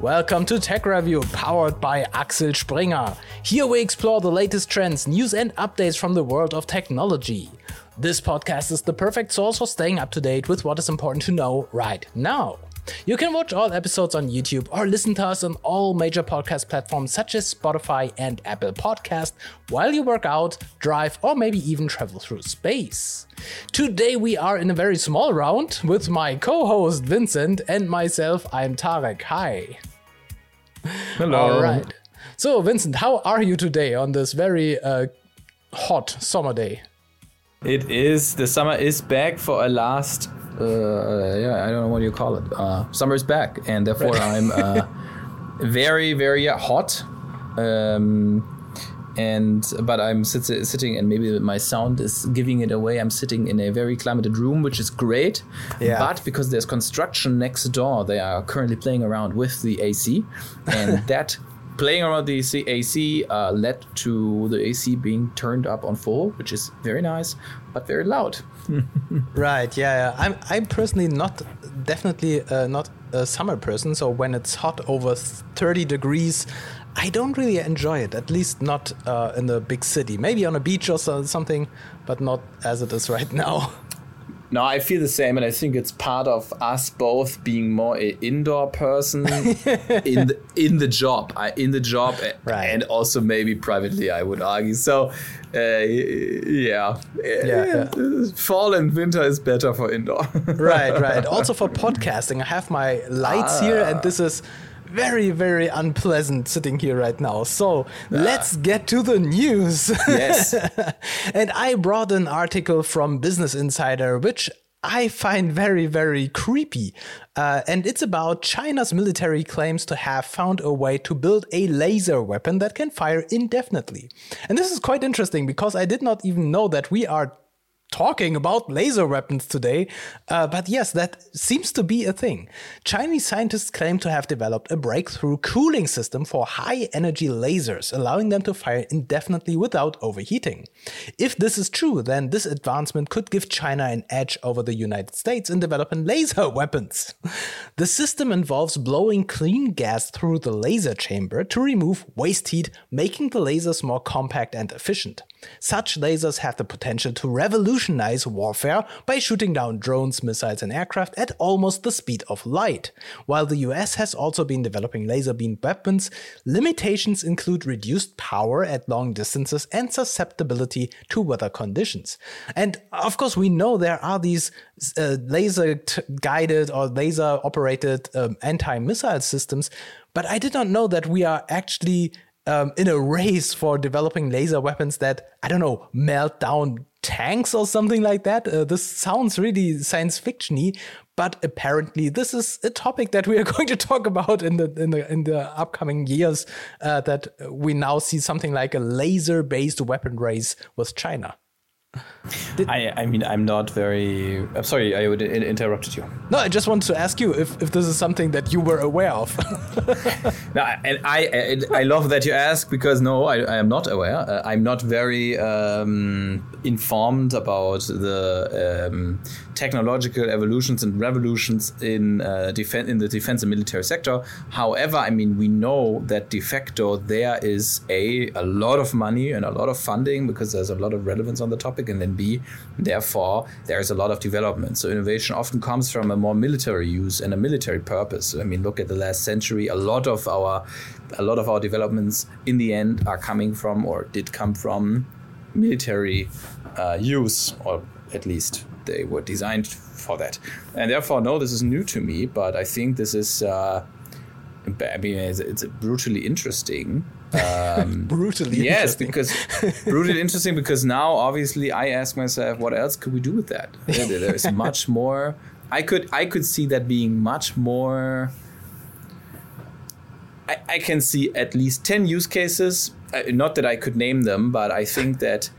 Welcome to Tech Review, powered by Axel Springer. Here we explore the latest trends, news, and updates from the world of technology. This podcast is the perfect source for staying up to date with what is important to know right now. You can watch all episodes on YouTube or listen to us on all major podcast platforms such as Spotify and Apple Podcast while you work out, drive, or maybe even travel through space. Today we are in a very small round with my co-host Vincent and myself. I'm Tarek. Hi. Hello. All right. So Vincent, how are you today on this very uh, hot summer day? It is the summer is back for a last uh, yeah, I don't know what you call it. Uh, is back, and therefore I'm uh, very, very hot. Um, and but I'm sit- sitting, and maybe my sound is giving it away. I'm sitting in a very climated room, which is great. Yeah. But because there's construction next door, they are currently playing around with the AC, and that playing around the AC, AC uh, led to the AC being turned up on full, which is very nice, but very loud. right. Yeah, yeah. I'm. I'm personally not definitely uh, not a summer person. So when it's hot over 30 degrees, I don't really enjoy it. At least not uh, in a big city. Maybe on a beach or so, something, but not as it is right now. No, I feel the same, and I think it's part of us both being more a indoor person in the, in the job, I, in the job, Right. and also maybe privately, I would argue. So, uh, yeah, Yeah, fall and winter is better for indoor. right, right. Also for podcasting, I have my lights here, and this is very, very unpleasant sitting here right now. So let's get to the news. Yes. and I brought an article from Business Insider, which I find very, very creepy. Uh, and it's about China's military claims to have found a way to build a laser weapon that can fire indefinitely. And this is quite interesting because I did not even know that we are talking about laser weapons today. Uh, but yes, that seems to be a thing. Chinese scientists claim to have developed a breakthrough cooling system for high energy lasers, allowing them to fire indefinitely without overheating. If this is true, then this advancement could give China an edge over the United States in developing laser weapons. The system involves blowing clean gas through the laser chamber to remove waste heat, making the lasers more compact and efficient. Such lasers have the potential to revolutionize warfare by shooting down drones, missiles, and aircraft at almost the speed of light. While the US has also been developing laser beam weapons, limitations include reduced power at long distances and susceptibility to weather conditions. And of course, we know there are these uh, laser t- guided or laser operated um, anti missile systems, but I did not know that we are actually um, in a race for developing laser weapons that I don't know melt down tanks or something like that. Uh, this sounds really science fictiony, but apparently this is a topic that we are going to talk about in the in the in the upcoming years. Uh, that we now see something like a laser based weapon race with China. I, I mean, I'm not very. I'm sorry, I would in- interrupted you. No, I just wanted to ask you if, if this is something that you were aware of. No, and I, I I love that you ask because no, I, I am not aware. Uh, I'm not very um, informed about the um, technological evolutions and revolutions in uh, defense in the defense and military sector. However, I mean we know that de facto there is a a lot of money and a lot of funding because there's a lot of relevance on the topic, and then B, therefore there's a lot of development. So innovation often comes from a more military use and a military purpose. I mean, look at the last century. A lot of our a lot of our developments in the end are coming from or did come from military uh, use, or at least they were designed for that. And therefore, no, this is new to me, but I think this is. Uh, I mean, it's, it's brutally interesting. Um, Brutally yes, interesting. because brutally interesting. Because now, obviously, I ask myself, what else could we do with that? There- there is much more. I could I could see that being much more. I, I can see at least ten use cases. Uh, not that I could name them, but I think that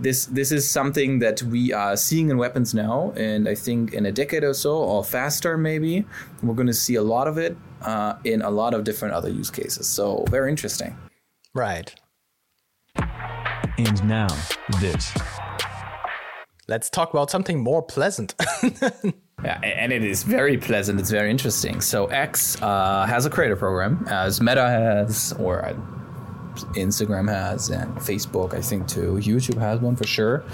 this this is something that we are seeing in weapons now, and I think in a decade or so, or faster maybe, we're going to see a lot of it uh, in a lot of different other use cases. So very interesting. right. And now, this. Let's talk about something more pleasant. Yeah, and it is very pleasant. It's very interesting. So X uh, has a creator program, as Meta has, or uh, Instagram has, and Facebook, I think too. YouTube has one for sure.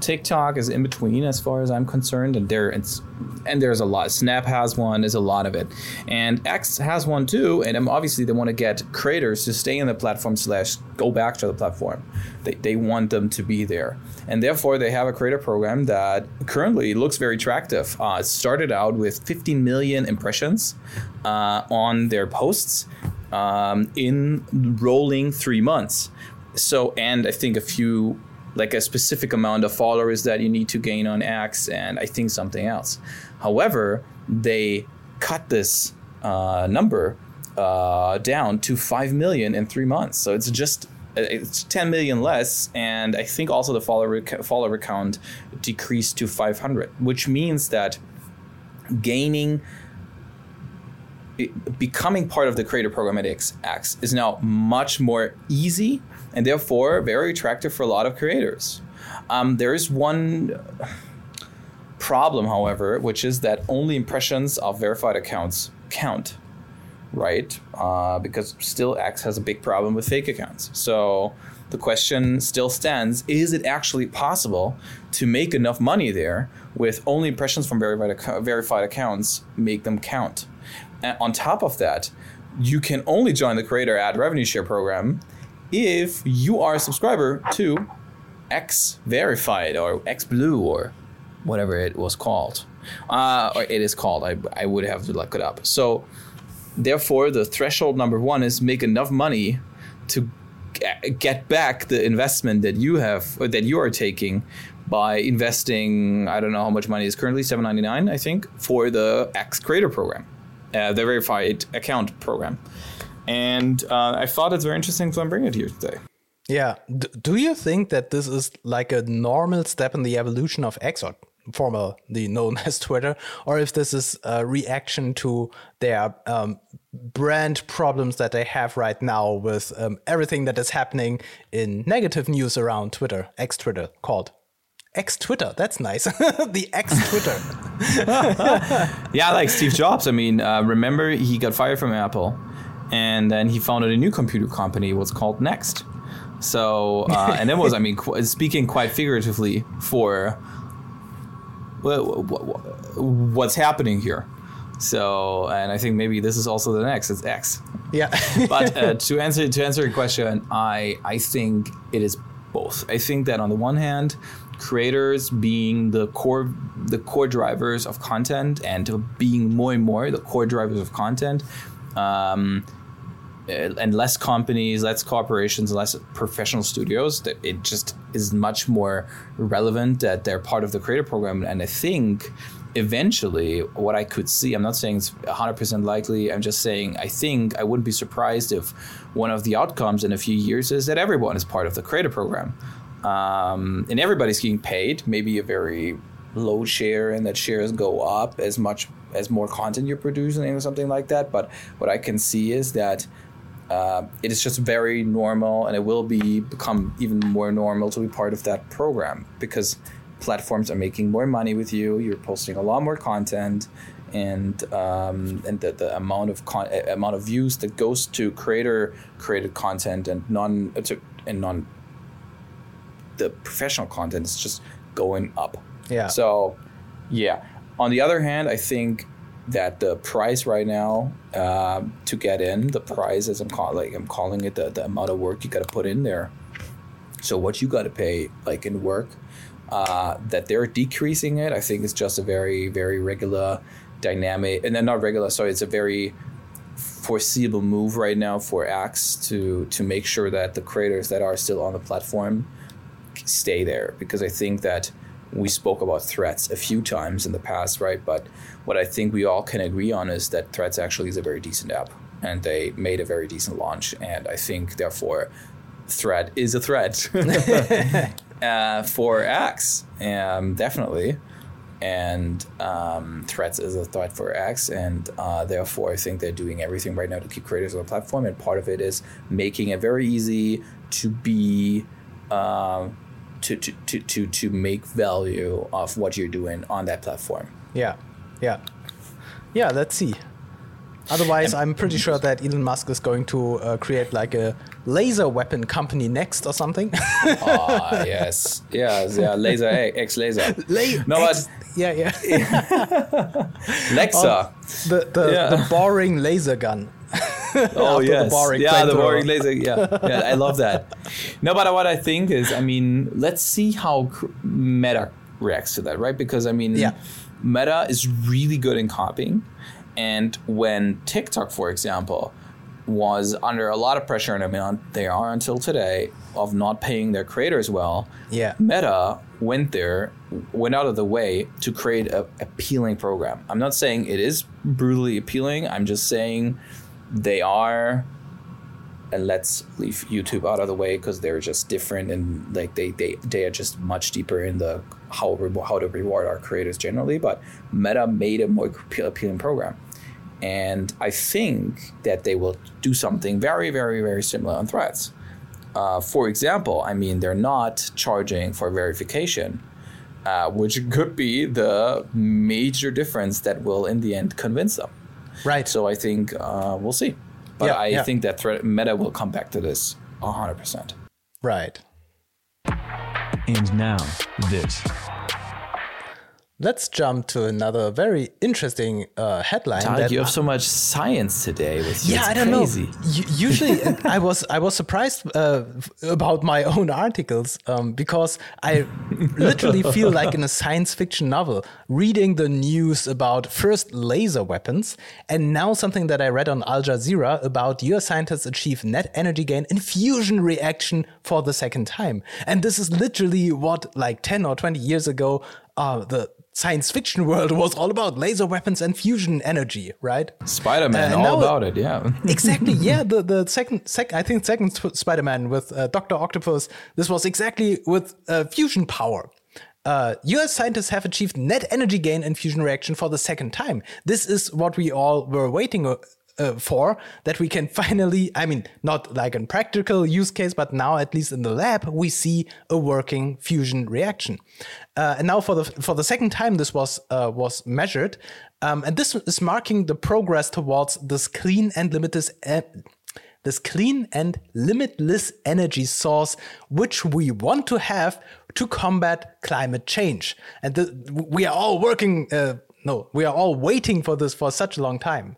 TikTok is in between, as far as I'm concerned, and there it's and there's a lot. Snap has one. There's a lot of it, and X has one too. And obviously, they want to get creators to stay in the platform slash go back to the platform. They they want them to be there, and therefore they have a creator program that currently looks very attractive. Uh, it started out with 15 million impressions uh, on their posts um, in rolling three months. So, and I think a few, like a specific amount of followers that you need to gain on X, and I think something else. However, they cut this uh, number uh, down to 5 million in three months. So it's just it's 10 million less and i think also the follower follower count decreased to 500 which means that gaining becoming part of the creator program at X is now much more easy and therefore very attractive for a lot of creators. Um, there is one problem, however, which is that only impressions of verified accounts count, right? Uh, because still X has a big problem with fake accounts. So the question still stands is it actually possible to make enough money there with only impressions from verified, verified accounts make them count? On top of that, you can only join the creator ad revenue share program if you are a subscriber to X Verified or X Blue or whatever it was called. Uh, or it is called. I, I would have to look it up. So, therefore, the threshold number one is make enough money to get back the investment that you have or that you are taking by investing. I don't know how much money is currently seven ninety nine. I think for the X Creator program uh, the verified account program. And uh, I thought it's very interesting, so I'm bringing it here today. Yeah. D- do you think that this is like a normal step in the evolution of X or formerly known as Twitter, or if this is a reaction to their um, brand problems that they have right now with um, everything that is happening in negative news around Twitter, X Twitter called? X Twitter. That's nice. the X Twitter. yeah, like Steve Jobs. I mean, uh, remember he got fired from Apple, and then he founded a new computer company. What's called Next. So, uh, and it was, I mean, qu- speaking quite figuratively for what's happening here. So, and I think maybe this is also the next. It's X. Yeah. but uh, to answer to answer your question, I I think it is both. I think that on the one hand, creators being the core the core drivers of content and being more and more the core drivers of content um, and less companies less corporations less professional studios that it just is much more relevant that they're part of the creator program. And i think eventually what i could see i'm not saying it's 100% likely i'm just saying i think i wouldn't be surprised if one of the outcomes in a few years is that everyone is part of the creator program um, and everybody's getting paid. Maybe a very low share, and that shares go up as much as more content you're producing or something like that. But what I can see is that uh, it is just very normal, and it will be become even more normal to be part of that program because platforms are making more money with you. You're posting a lot more content, and um, and the, the amount of con- amount of views that goes to creator created content and non to, and non the professional content is just going up. Yeah. So, yeah. On the other hand, I think that the price right now uh, to get in, the price as I'm calling, like I'm calling it, the, the amount of work you got to put in there. So what you got to pay, like in work, uh, that they're decreasing it, I think is just a very, very regular dynamic, and then not regular. Sorry, it's a very foreseeable move right now for X to to make sure that the creators that are still on the platform stay there because I think that we spoke about Threads a few times in the past, right? But what I think we all can agree on is that Threads actually is a very decent app and they made a very decent launch. And I think, therefore, Thread is a threat uh, for X, um, definitely. And um, Threads is a threat for X, and uh, therefore I think they're doing everything right now to keep creators on the platform. And part of it is making it very easy to be uh, to, to, to, to, to make value of what you're doing on that platform. Yeah. Yeah. Yeah, let's see. Otherwise, I'm pretty sure that Elon Musk is going to uh, create like a laser weapon company next or something. Ah, yes, yes, yeah, laser X laser. La- No, X- yeah, yeah. Lexa. the the, Yeah. the boring laser gun. Oh after the yes, boring yeah, the boring laser. Yeah, yeah, I love that. No, but what I think is, I mean, let's see how Meta reacts to that, right? Because I mean, Yeah. Meta is really good in copying, and when TikTok, for example, was under a lot of pressure, and I mean, they are until today of not paying their creators well. Yeah. Meta went there, went out of the way to create a appealing program. I'm not saying it is brutally appealing. I'm just saying they are. And let's leave YouTube out of the way because they're just different and like they, they they are just much deeper in the how how to reward our creators generally. But Meta made a more appealing program, and I think that they will do something very very very similar on Threads. Uh, for example, I mean, they're not charging for verification, uh, which could be the major difference that will, in the end, convince them. Right. So I think uh, we'll see. But Yeah, I yeah. think that threat, Meta will come back to this 100%. right. And now, this. Let's jump to another very interesting uh, headline. Tarek, that you have so much science today with you. yeah, It's I don't crazy. know. Usually, I was I was surprised uh, about my own articles um, because I literally feel like in a science fiction novel, reading the news about first laser weapons and now something that I read on Al Jazeera about U.S. scientists achieve net energy gain in fusion reaction for the second time, and this is literally what like ten or twenty years ago uh, the science fiction world was all about laser weapons and fusion energy, right? Spider-Man, Uh, all about it, yeah. exactly yeah the the second sec i think second Sp- spider-man with uh, dr octopus this was exactly with uh, fusion power uh, US scientists have achieved net energy gain in fusion reaction for the second time. This is what we all were waiting uh, uh, for, that we can finally, I mean, not like in practical use case, but now at least in the lab, we see a working fusion reaction. Uh, and now for the for the second time, this was uh, was measured, um, and this is marking the progress towards this clean and limitless. Uh, this clean and limitless energy source, which we want to have to combat climate change. And th- we are all working. No, we are all waiting for this for such a long time.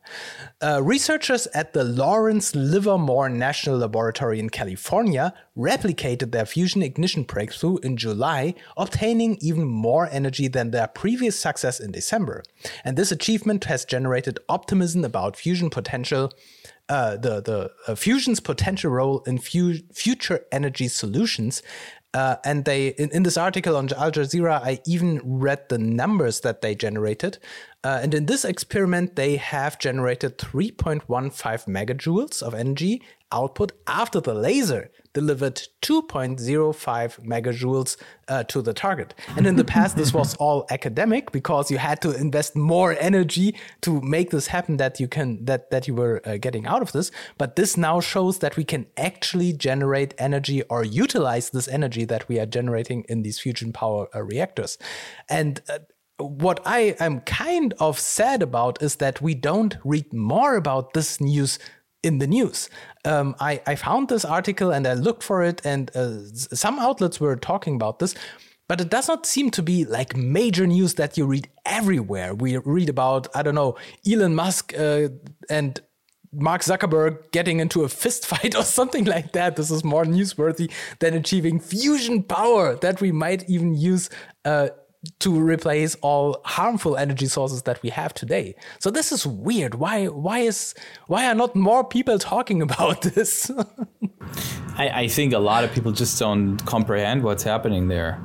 Uh, researchers at the Lawrence Livermore National Laboratory in California replicated their fusion ignition breakthrough in July, obtaining even more energy than their previous success in December. And this achievement has generated optimism about fusion potential uh, the the uh, fusion's potential role in fu- future energy solutions. Uh, and they in, in this article on Al Jazeera, I even read the numbers that they generated. Uh, and in this experiment, they have generated 3.15 megajoules of energy output after the laser delivered 2.05 megajoules uh, to the target. And in the past, this was all academic because you had to invest more energy to make this happen that you can that that you were uh, getting out of this. But this now shows that we can actually generate energy or utilize this energy that we are generating in these fusion power uh, reactors. And uh, what I am kind of sad about is that we don't read more about this news in the news. Um, I, I found this article and I looked for it, and uh, some outlets were talking about this, but it does not seem to be like major news that you read everywhere. We read about, I don't know, Elon Musk uh, and Mark Zuckerberg getting into a fist fight or something like that. This is more newsworthy than achieving fusion power that we might even use uh, to replace all harmful energy sources that we have today. So this is weird. Why? Why is? Why are not more people talking about this? I, I think a lot of people just don't comprehend what's happening there,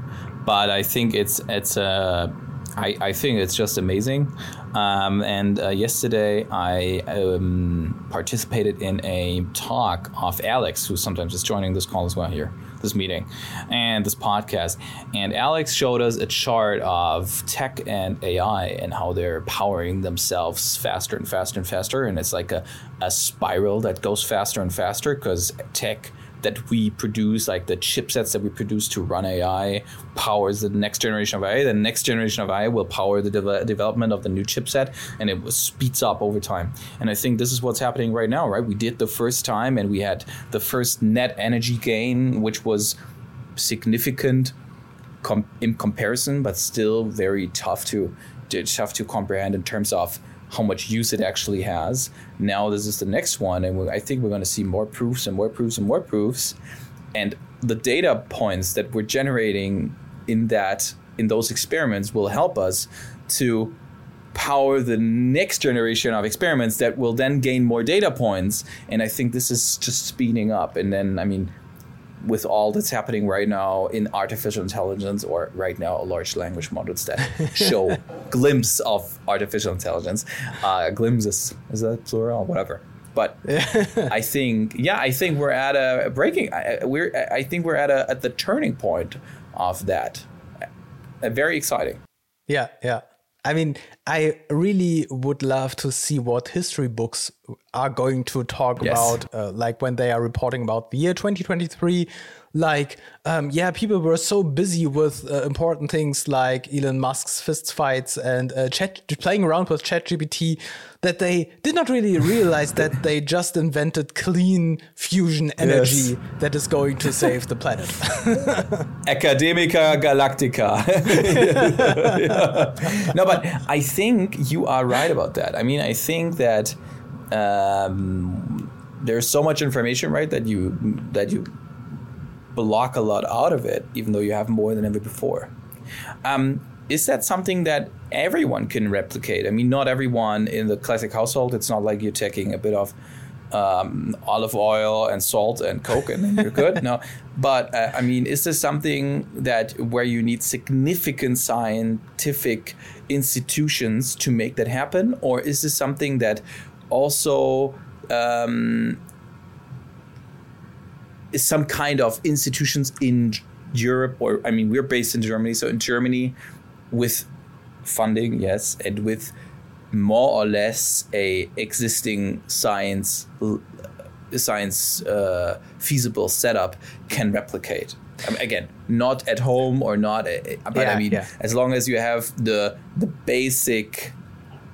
but I think it's it's uh, I, I think it's just amazing. Um, and uh, yesterday I um, participated in a talk of Alex, who sometimes is joining this call as well here, this meeting, and this podcast. And Alex showed us a chart of tech and AI and how they're powering themselves faster and faster and faster. And it's like a, a spiral that goes faster and faster because tech that we produce, like the chipsets that we produce to run AI, powers the next generation of AI. The next generation of AI will power the de- development of the new chipset, and it speeds up over time. And I think this is what's happening right now, right? We did the first time, and we had the first net energy gain, which was significant com- in comparison, but still very tough to, to tough to comprehend in terms of how much use it actually has. Now this is the next one, and I think we're going to see more proofs and more proofs and more proofs, and the data points that we're generating in that in those experiments will help us to power the next generation of experiments that will then gain more data points. And i think this is just speeding up. And then i mean with all that's happening right now in artificial intelligence or right now large language models that show glimpse of artificial intelligence. Uh, glimpses is that plural? Whatever. But I think yeah I think we're at a breaking I, we're I think we're at a at the turning point of that. Uh, very exciting. Yeah yeah I mean, I really would love to see what history books are going to talk yes. about, uh, like when they are reporting about the year 2023. Like, um, yeah, people were so busy with uh, important things like Elon Musk's fist fights and uh, chat, playing around with ChatGPT that they did not really realize that they just invented clean fusion energy yes. that is going to save the planet. Academica Galactica. yeah. No, but I think you are right about that. I mean, I think that um, there's so much information, right, that you that you block a lot out of it, even though you have more than ever before. Um, is that something that everyone can replicate? I mean, not everyone in the classic household. It's not like you're taking a bit of um, olive oil and salt and coke and then you're good. no, but uh, I mean, is this something that where you need significant scientific institutions to make that happen, or is this something that also um, some kind of institutions in Europe, or I mean, we're based in Germany, so in Germany with funding, yes, and with more or less a existing science science uh, feasible setup can replicate. I mean, again, not at home or not, uh, but yeah, I mean, yeah. as long as you have the the basic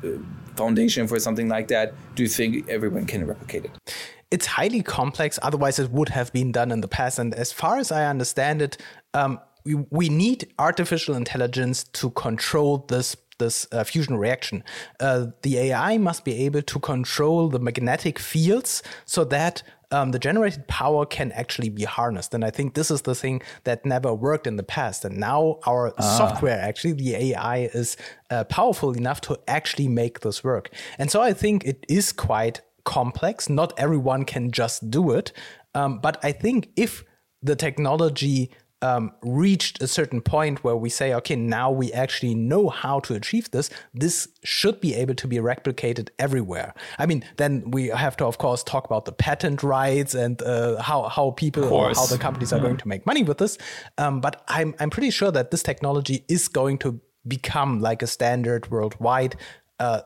uh, foundation for something like that, do you think everyone can replicate it? It's highly complex. Otherwise, it would have been done in the past. And as far as I understand it, um, we, we need artificial intelligence to control this this uh, fusion reaction. Uh, the AI must be able to control the magnetic fields so that um, the generated power can actually be harnessed. And I think this is the thing that never worked in the past. And now our ah. software, actually, the AI is uh, powerful enough to actually make this work. And so I think it is quite complex. Not everyone can just do it. Um, but I think if the technology um, reached a certain point where we say, okay, now we actually know how to achieve this. This should be able to be replicated everywhere. I mean, then we have to, of course, talk about the patent rights and uh, how how people or how the companies are yeah. going to make money with this. Um, but I'm I'm pretty sure that this technology is going to become like a standard worldwide. Uh,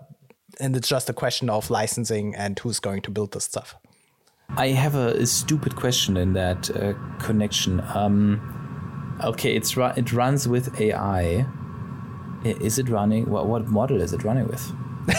and it's just a question of licensing and who's going to build this stuff. I have a, a stupid question in that uh, connection. Um, Okay, it's ru- it runs with AI. Is it running? What, what model is it running with?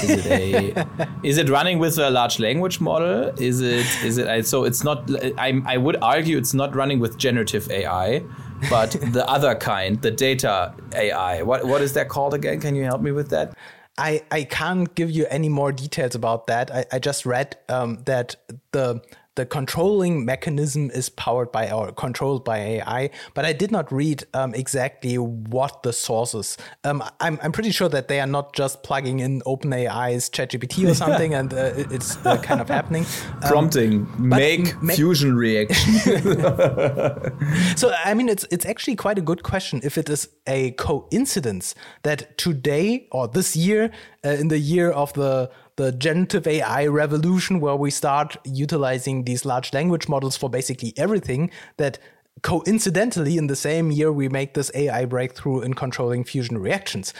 Is it a? is it running with a large language model? Is it? Is it? So it's not. I I would argue it's not running with generative AI, but the other kind, the data AI. What what is that called again? Can you help me with that? I, I can't give you any more details about that. I, I just read um, that the the controlling mechanism is powered by or controlled by AI, but I did not read um, exactly what the sources. Um, I'm, I'm pretty sure that they are not just plugging in OpenAI's ChatGPT or something, and uh, it's uh, kind of happening. Um, Prompting make ma fusion reaction. so I mean, it's it's actually quite a good question if it is a coincidence that today or this year, uh, in the year of the the generative AI revolution, where we start utilizing these large language models for basically everything, that coincidentally in the same year we make this AI breakthrough in controlling fusion reactions.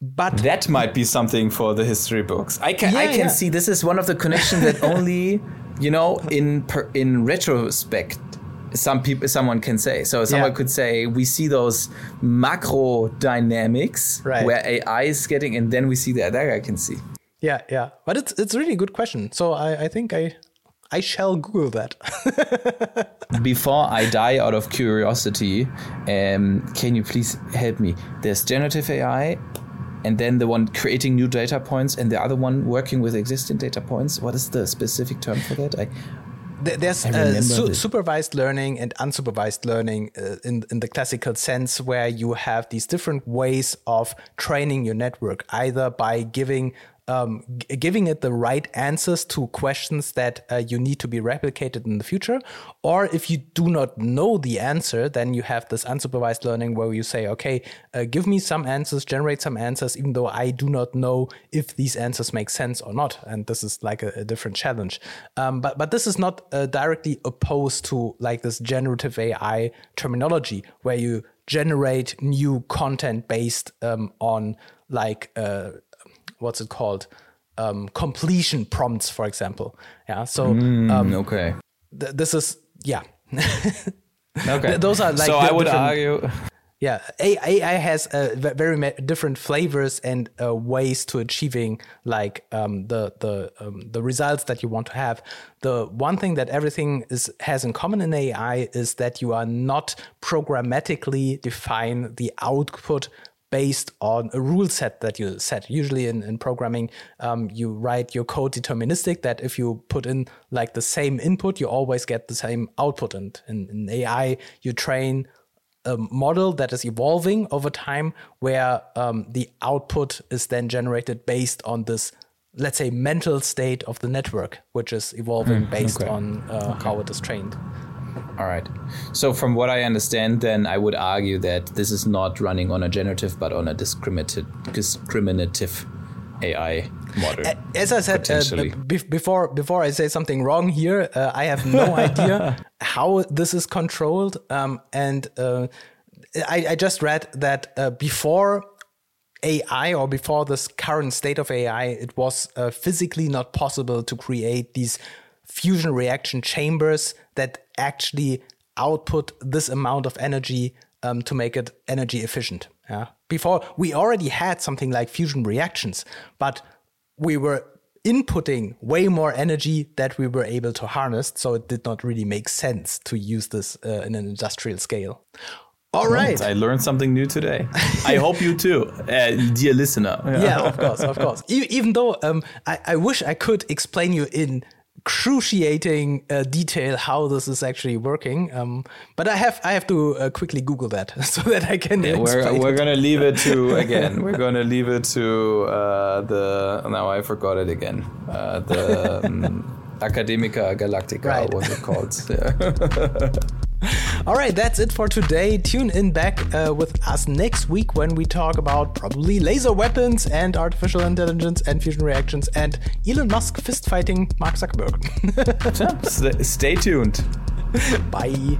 But that might be something for the history books. I can yeah, I can yeah. see this is one of the connections that only you know in per, in retrospect some people someone can say so someone Yeah. could say we see those macro dynamics Right. where ai is getting and then we see that that i can see Yeah, yeah. But it's it's a really good question. So I, I think I I shall Google that. before i die out of curiosity um, can you please help me there's generative ai and then the one creating new data points and the other one working with existing data points what is the specific term for that i There's uh, su- supervised learning and unsupervised learning uh, in in the classical sense, where you have these different ways of training your network, either by giving um, g- giving it the right answers to questions that uh, you need to be replicated in the future, or if you do not know the answer, then you have this unsupervised learning where you say, okay, uh, give me some answers, generate some answers, even though I do not know if these answers make sense or not, and this is like a, a different challenge. Um, but but this is not uh, directly opposed to like this generative AI terminology where you generate new content based um, on like uh, what's it called um, completion prompts, for example. Yeah, so um, okay th- this is yeah. okay Th- those are like so i would argue Yeah, AI has uh, very ma- different flavors and uh, ways to achieving like um, the the um, the results that you want to have. The one thing that everything is has in common in AI is that you are not programmatically define the output based on a rule set that you set. Usually in, in programming, um, you write your code deterministic that if you put in like the same input, you always get the same output. And in, in AI, you train a model that is evolving over time where um, the output is then generated based on this let's say mental state of the network which is evolving based okay. on uh, how it is trained All right. So from what I understand, then I would argue that this is not running on a generative, but on a discriminative, discriminative AI model. as i said uh, before before i say something wrong here uh, i have no idea how this is controlled um, and uh, I, I just read that uh, before AI or before this current state of AI, it was uh, physically not possible to create these fusion reaction chambers that actually output this amount of energy um, to make it energy efficient. Yeah. Before we already had something like fusion reactions, but we were inputting way more energy that we were able to harness, so it did not really make sense to use this uh, in an industrial scale. All right. I learned something new today. I hope you too, uh, dear listener. yeah, of course, of course. E- even though um, I, I wish I could explain you in cruciating uh, detail how this is actually working, um, but I have I have to uh, quickly Google that so that I can We're, we're it. gonna leave it to again. We're gonna leave it to uh, the. Now I forgot it again. Uh, the um, Academica Galactica. Right. Was it called? Yeah. All right, that's it for today. Tune in back uh, with us next week when we talk about probably laser weapons and artificial intelligence and fusion reactions and Elon Musk fist fighting Mark Zuckerberg. Stay tuned. Bye.